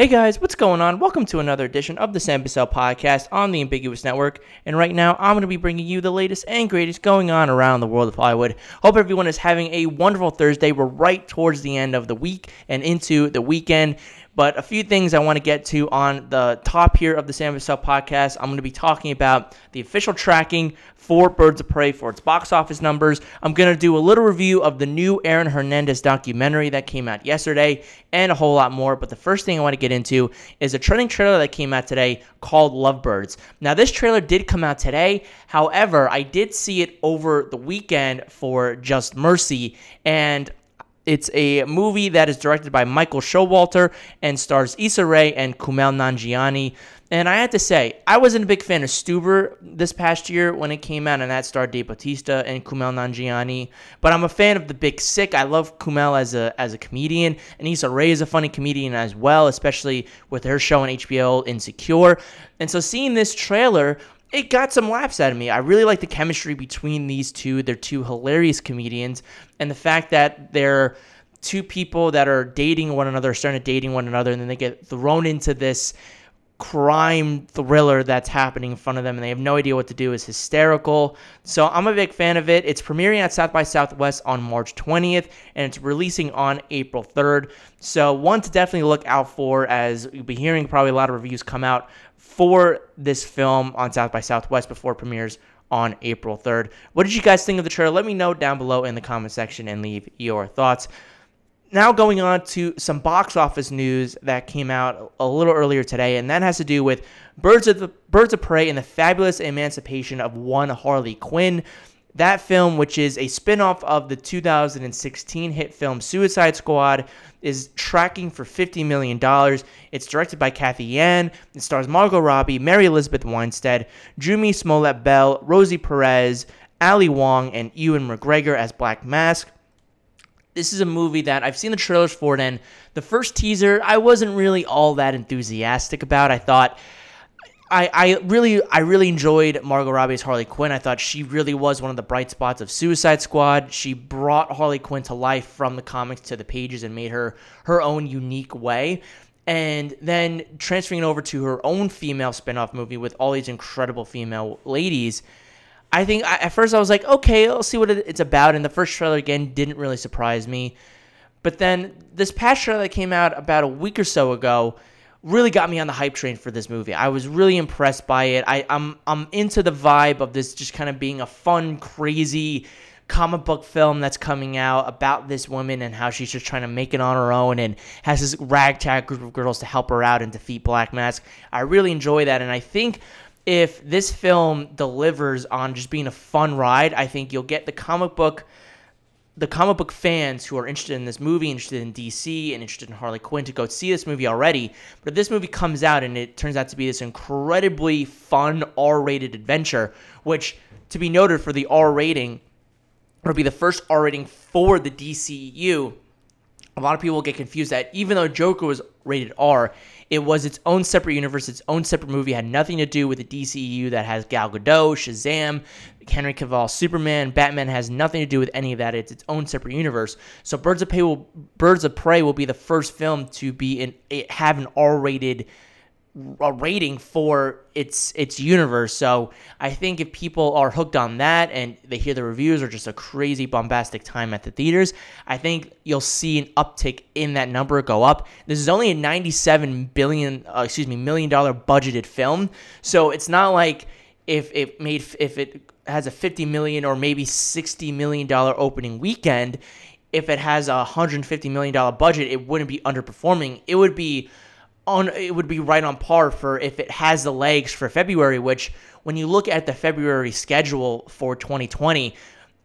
Hey guys, what's going on? Welcome to another edition of the Sam Bussell podcast on the Ambiguous Network. And right now, I'm going to be bringing you the latest and greatest going on around the world of Hollywood. Hope everyone is having a wonderful Thursday. We're right towards the end of the week and into the weekend. But a few things I want to get to on the top here of the Sam Bussell podcast. I'm going to be talking about the official tracking for Birds of Prey for its box office numbers. I'm going to do a little review of the new Aaron Hernandez documentary that came out yesterday and a whole lot more. But the first thing I want to get into is a trending trailer that came out today called Lovebirds. Now, this trailer did come out today. However, I did see it over the weekend for Just Mercy. And it's a movie that is directed by Michael Showalter and stars Issa Rae and Kumail Nanjiani. And I had to say, I wasn't a big fan of Stuber this past year when it came out, and that starred Dave Bautista and Kumail Nanjiani. But I'm a fan of The Big Sick. I love Kumail as a as a comedian, and Issa Rae is a funny comedian as well, especially with her show on HBO Insecure. And so seeing this trailer, it got some laughs out of me. I really like the chemistry between these two. They're two hilarious comedians, and the fact that they're two people that are dating one another, starting to dating one another, and then they get thrown into this crime thriller that's happening in front of them and they have no idea what to do is hysterical. So I'm a big fan of it. It's premiering at South by Southwest on March 20th and it's releasing on April 3rd. So one to definitely look out for as you'll be hearing probably a lot of reviews come out for this film on South by Southwest before premieres on April 3rd. What did you guys think of the trailer? Let me know down below in the comment section and leave your thoughts now going on to some box office news that came out a little earlier today, and that has to do with Birds of the Birds of Prey and the Fabulous Emancipation of One Harley Quinn. That film, which is a spin-off of the 2016 hit film Suicide Squad, is tracking for $50 million. It's directed by Cathy Yan. It stars Margot Robbie, Mary Elizabeth Winstead, Jurnee Smollett Bell, Rosie Perez, Ali Wong, and Ewan McGregor as Black Mask this is a movie that I've seen the trailers for it, and the first teaser I wasn't really all that enthusiastic about. I thought I, I really I really enjoyed Margot Robbie's Harley Quinn. I thought she really was one of the bright spots of Suicide Squad. She brought Harley Quinn to life from the comics to the pages and made her her own unique way. And then transferring it over to her own female spin-off movie with all these incredible female ladies I think I, at first I was like, okay, I'll see what it's about. And the first trailer again didn't really surprise me, but then this past trailer that came out about a week or so ago really got me on the hype train for this movie. I was really impressed by it. I, I'm I'm into the vibe of this just kind of being a fun, crazy comic book film that's coming out about this woman and how she's just trying to make it on her own and has this ragtag group of girls to help her out and defeat Black Mask. I really enjoy that, and I think if this film delivers on just being a fun ride, I think you'll get the comic book the comic book fans who are interested in this movie, interested in DC, and interested in Harley Quinn to go see this movie already. But if this movie comes out and it turns out to be this incredibly fun R-rated adventure, which to be noted for the R rating, it'll be the first R rating for the DCEU. A lot of people get confused that even though Joker was rated R, it was its own separate universe, its own separate movie, had nothing to do with the DCEU that has Gal Gadot, Shazam, Henry Cavill, Superman, Batman has nothing to do with any of that. It's its own separate universe. So Birds of Prey will Birds of Prey will be the first film to be in have an R-rated a rating for its its universe. So I think if people are hooked on that and they hear the reviews or just a crazy bombastic time at the theaters, I think you'll see an uptick in that number go up. This is only a 97 billion, uh, excuse me, million dollar budgeted film, so it's not like if it made if it has a 50 million or maybe 60 million dollar opening weekend, if it has a 150 million dollar budget, it wouldn't be underperforming. It would be on it would be right on par for if it has the legs for February, which when you look at the February schedule for 2020,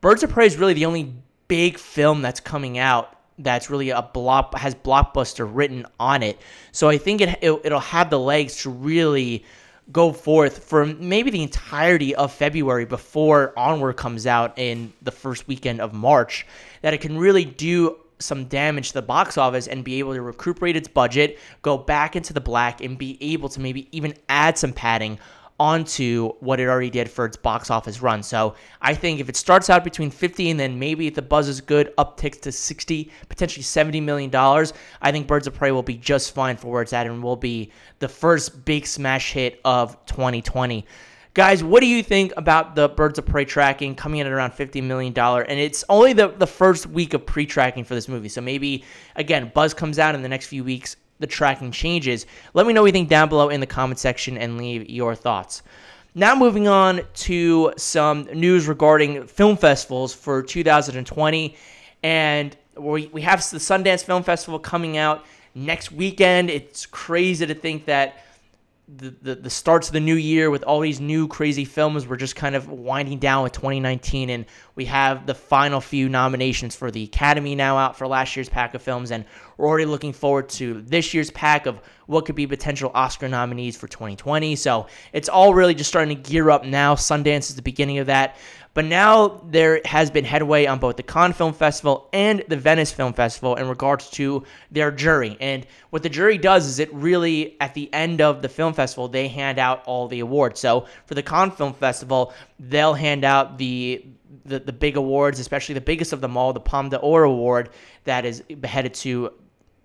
Birds of Prey is really the only big film that's coming out that's really a block has blockbuster written on it. So I think it, it it'll have the legs to really go forth for maybe the entirety of February before Onward comes out in the first weekend of March that it can really do some damage to the box office and be able to recuperate its budget, go back into the black, and be able to maybe even add some padding onto what it already did for its box office run. So I think if it starts out between 50 and then maybe if the buzz is good, upticks to 60, potentially 70 million dollars, I think Birds of Prey will be just fine for where it's at and will be the first big smash hit of 2020. Guys, what do you think about the Birds of Prey tracking coming in at around $50 million? And it's only the, the first week of pre tracking for this movie. So maybe, again, Buzz comes out in the next few weeks the tracking changes. Let me know what you think down below in the comment section and leave your thoughts. Now, moving on to some news regarding film festivals for 2020. And we, we have the Sundance Film Festival coming out next weekend. It's crazy to think that the, the, the starts of the new year with all these new crazy films. We're just kind of winding down with 2019, and we have the final few nominations for the Academy now out for last year's pack of films, and we're already looking forward to this year's pack of what could be potential Oscar nominees for 2020. So it's all really just starting to gear up now. Sundance is the beginning of that. But now there has been headway on both the Cannes Film Festival and the Venice Film Festival in regards to their jury. And what the jury does is it really, at the end of the film festival, they hand out all the awards. So for the Cannes Film Festival, they'll hand out the the, the big awards, especially the biggest of them all, the Palme d'Or Award that is headed to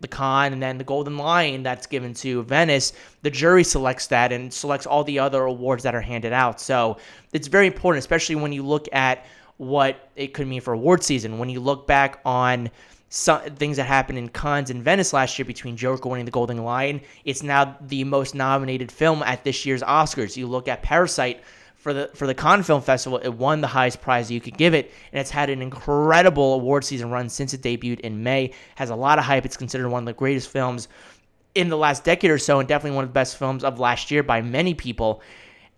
the Cannes and then the Golden Lion that's given to Venice, the jury selects that and selects all the other awards that are handed out. So it's very important, especially when you look at what it could mean for award season. When you look back on some things that happened in Cannes and Venice last year between Joker winning the Golden Lion, it's now the most nominated film at this year's Oscars. You look at Parasite for the for the Cannes Film Festival, it won the highest prize you could give it, and it's had an incredible award season run since it debuted in May. Has a lot of hype. It's considered one of the greatest films in the last decade or so, and definitely one of the best films of last year by many people.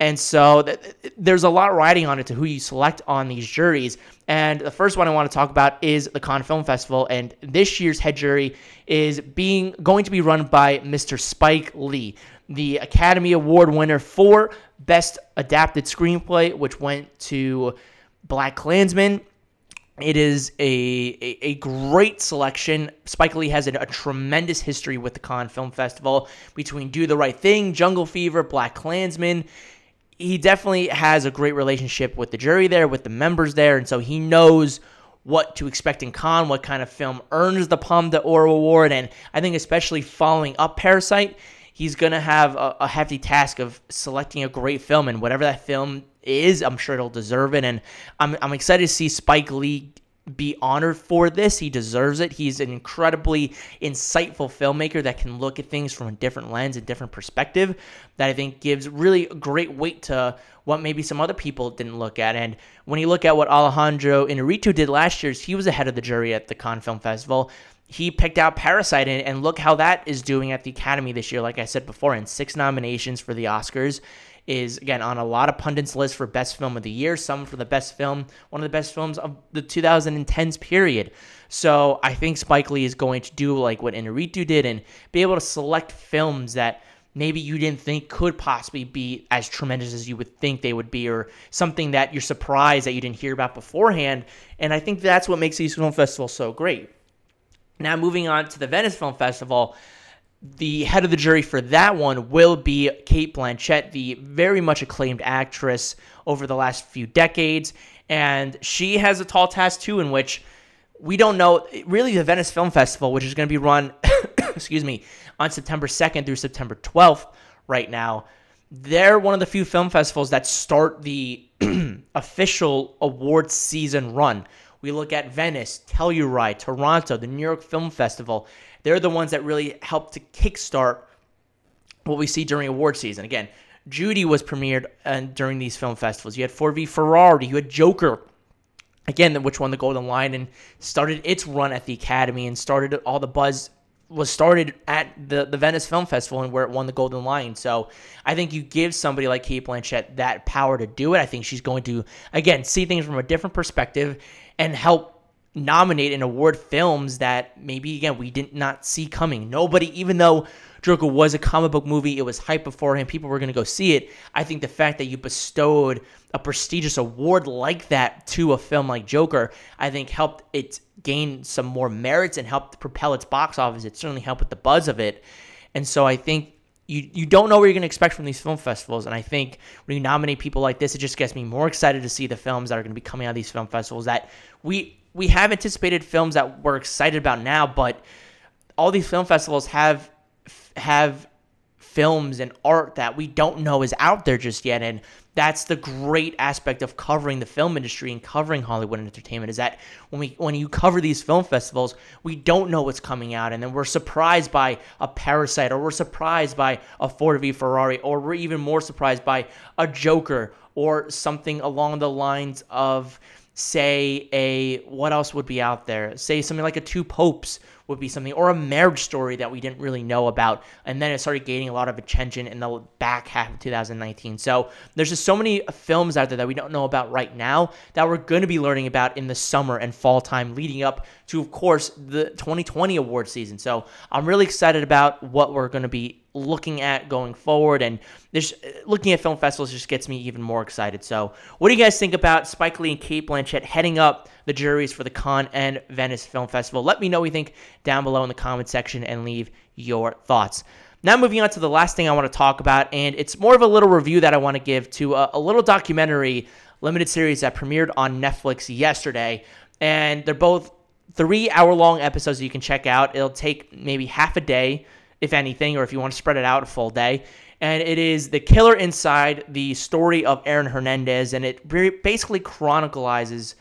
And so th- there's a lot riding on it to who you select on these juries. And the first one I want to talk about is the Cannes Film Festival. And this year's head jury is being going to be run by Mr. Spike Lee, the Academy Award winner for Best Adapted Screenplay, which went to Black Klansman. It is a, a, a, great selection. Spike Lee has a, a, tremendous history with the Cannes Film Festival between Do the Right Thing, Jungle Fever, Black Klansman. He definitely has a great relationship with the jury there, with the members there, and so he knows what to expect in Cannes, what kind of film earns the Palme d'Or award, and I think especially following up Parasite, he's going to have a, a, hefty task of selecting a great film, and whatever that film is, I'm sure it'll deserve it. And I'm, I'm excited to see Spike Lee be honored for this. He deserves it. He's an incredibly insightful filmmaker that can look at things from a different lens, a different perspective that I think gives really great weight to what maybe some other people didn't look at. And when you look at what Alejandro Inarritu did last year, he was ahead of the jury at the Cannes Film Festival he picked out Parasite, and, and look how that is doing at the Academy this year. Like I said before, in six nominations for the Oscars, is again on a lot of pundits' lists for best film of the year, some for the best film, one of the best films of the 2010s period. So I think Spike Lee is going to do like what Inarritu did and be able to select films that maybe you didn't think could possibly be as tremendous as you would think they would be, or something that you're surprised that you didn't hear about beforehand. And I think that's what makes these film festivals so great. Now, moving on to the Venice Film Festival, the head of the jury for that one will be Cate Blanchett, the very much acclaimed actress over the last few decades. And she has a tall task, too, in which we don't know really the Venice Film Festival, which is going to be run, excuse me, on September 2nd through September 12th right now. They're one of the few film festivals that start the official awards season run. We look at Venice, Telluride, Toronto, the New York Film Festival. They're the ones that really help to kickstart what we see during award season. Again, Judy was premiered uh, during these film festivals. You had Ford v Ferrari, you had Joker, again, which won the Golden Lion and started its run at the Academy and started all the buzz was started at the, the Venice Film Festival and where it won the Golden Lion. So I think you give somebody like Cate Blanchett that power to do it. I think she's going to, again, see things from a different perspective and help nominate and award films that maybe again we did not see coming. Nobody, even though Joker was a comic book movie, it was hype beforehand, people were going to go see it. I think the fact that you bestowed a prestigious award like that to a film like Joker, I think helped it gain some more merits and helped propel its box office. It certainly helped with the buzz of it. And so I think you you don't know what you're going to expect from these film festivals. And I think when you nominate people like this, it just gets me more excited to see the films that are going to be coming out of these film festivals that we we have anticipated films that we're excited about now, but all these film festivals have have films and art that we don't know is out there just yet and that's the great aspect of covering the film industry and covering Hollywood entertainment is that when we when you cover these film festivals, we don't know what's coming out, and then we're surprised by a Parasite, or we're surprised by a Ford v Ferrari, or we're even more surprised by a Joker, or something along the lines of say a what else would be out there? Say something like a Two Popes would be something, or a marriage story that we didn't really know about. And then it started gaining a lot of attention in the back half of 2019. So there's just so many films out there that we don't know about right now that we're going to be learning about in the summer and fall time leading up to, of course, the 2020 award season. So I'm really excited about what we're going to be looking at going forward. And this looking at film festivals just gets me even more excited. So, what do you guys think about Spike Lee and Cate Blanchett heading up the juries for the Cannes and Venice Film Festival? Let me know what you think down below in the comment section and leave your thoughts. Now, moving on to the last thing I want to talk about, and it's more of a little review that I want to give to a, a little documentary limited series that premiered on Netflix yesterday. And they're both three hour long episodes that you can check out. It'll take maybe half a day if anything, or if you want to spread it out a full day. And it is The Killer Inside, the story of Aaron Hernandez, and it basically chronicles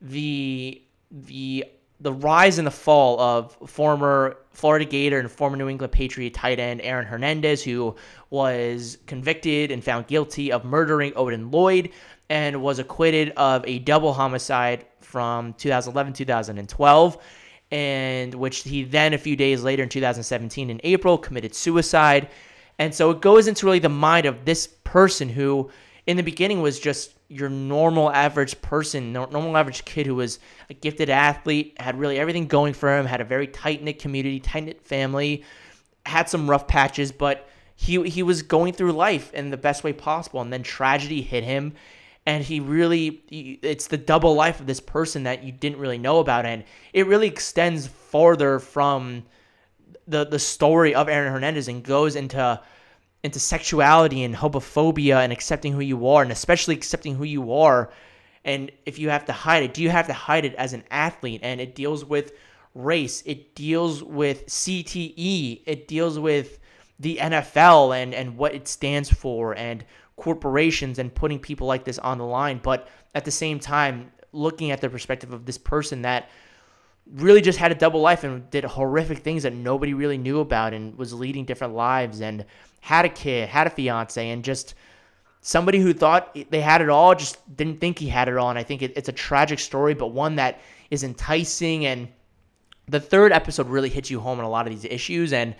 the the the rise and the fall of former Florida Gator and former New England Patriot tight end Aaron Hernandez, who was convicted and found guilty of murdering Odin Lloyd and was acquitted of a double homicide from 2011 2012 and which he then a few days later in 2017 in April committed suicide. And so it goes into really the mind of this person who in the beginning was just your normal average person, normal average kid who was a gifted athlete, had really everything going for him, had a very tight knit community, tight knit family, had some rough patches, but he he was going through life in the best way possible, and then tragedy hit him, and he really it's the double life of this person that you didn't really know about and it really extends farther from the the story of Aaron Hernandez and goes into into sexuality and homophobia and accepting who you are and especially accepting who you are. And if you have to hide it do you have to hide it as an athlete? And it deals with race. It deals with CTE it deals with the NFL and and what it stands for and corporations and putting people like this on the line, but at the same time, looking at the perspective of this person that really just had a double life and did horrific things that nobody really knew about and was leading different lives and had a kid, had a fiance, and just somebody who thought they had it all just didn't think he had it all. And I think it, it's a tragic story, but one that is enticing. And the third episode really hits you home on a lot of these issues. And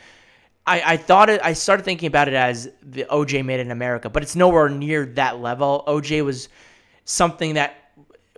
I, I thought it. I started thinking about it as the OJ made in America, but it's nowhere near that level. OJ was something that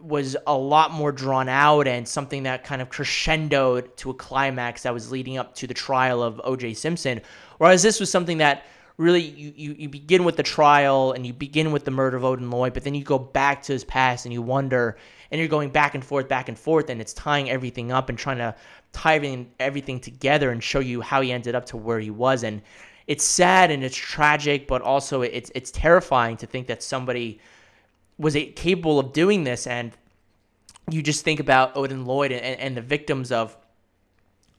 was a lot more drawn out and something that kind of crescendoed to a climax that was leading up to the trial of OJ Simpson. Whereas this was something that really you, you, you begin with the trial and you begin with the murder of Odin Lloyd, but then you go back to his past and you wonder and you're going back and forth, back and forth, and it's tying everything up and trying to tie everything together and show you how he ended up to where he was. And it's sad and it's tragic, but also it's it's terrifying to think that somebody was it capable of doing this. And you just think about Odin Lloyd and, and the victims of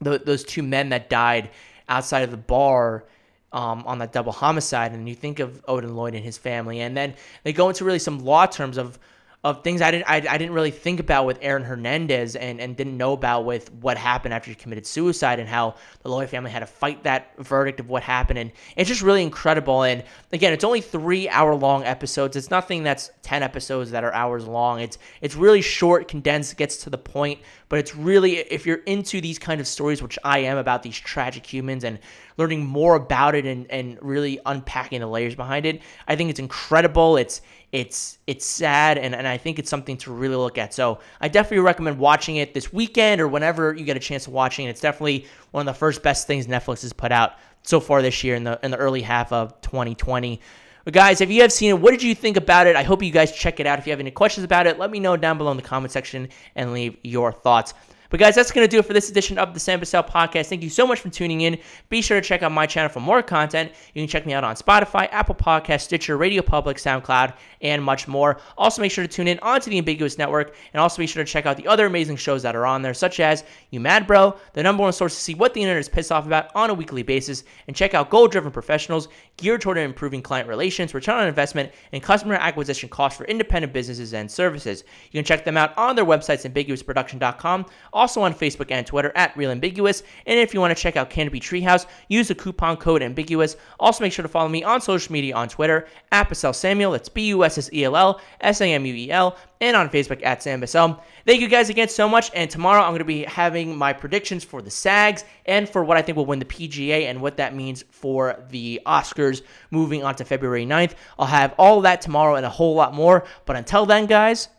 the, those two men that died outside of the bar. Um, on that double homicide, and you think of Odin Lloyd and his family, and then they go into really some law terms of of things I didn't I, I didn't really think about with Aaron Hernandez and, and didn't know about with what happened after he committed suicide and how the Lloyd family had to fight that verdict of what happened. And it's just really incredible. And again it's only three hour long episodes. It's nothing that's 10 episodes that are hours long. It's it's really short condensed gets to the point but it's really if you're into these kind of stories which I am about these tragic humans and learning more about it and, and really unpacking the layers behind it I think it's incredible. It's it's it's sad and, and I think it's something to really look at. So I definitely recommend watching it this weekend or whenever you get a chance to watching it. It's definitely one of the first best things Netflix has put out so far this year in the in the early half of 2020. But guys, if you have seen it, what did you think about it? I hope you guys check it out. If you have any questions about it, let me know down below in the comment section and leave your thoughts. But guys, that's going to do it for this edition of the Sam Bussell podcast. Thank you so much for tuning in. Be sure to check out my channel for more content. You can check me out on Spotify, Apple Podcast, Stitcher, Radio Public, SoundCloud, and much more. Also, make sure to tune in onto the Ambiguous Network, and also be sure to check out the other amazing shows that are on there, such as You Mad Bro, the number one source to see what the internet is pissed off about on a weekly basis, and check out Goal Driven Professionals, geared toward improving client relations, return on investment, and customer acquisition costs for independent businesses and services. You can check them out on their websites, ambiguousproduction.com, also on Facebook and Twitter at Real Ambiguous. And if you want to check out Canopy Treehouse, use the coupon code Ambiguous. Also, make sure to follow me on social media on Twitter at Samuel. That's B U S S E L L S A M U E L, and on Facebook at Sam Bussell. Thank you guys again so much. And tomorrow I'm going to be having my predictions for the SAGs and for what I think will win the PGA and what that means for the Oscars moving on to February 9th. I'll have all that tomorrow and a whole lot more. But until then, guys,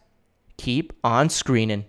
keep on screening.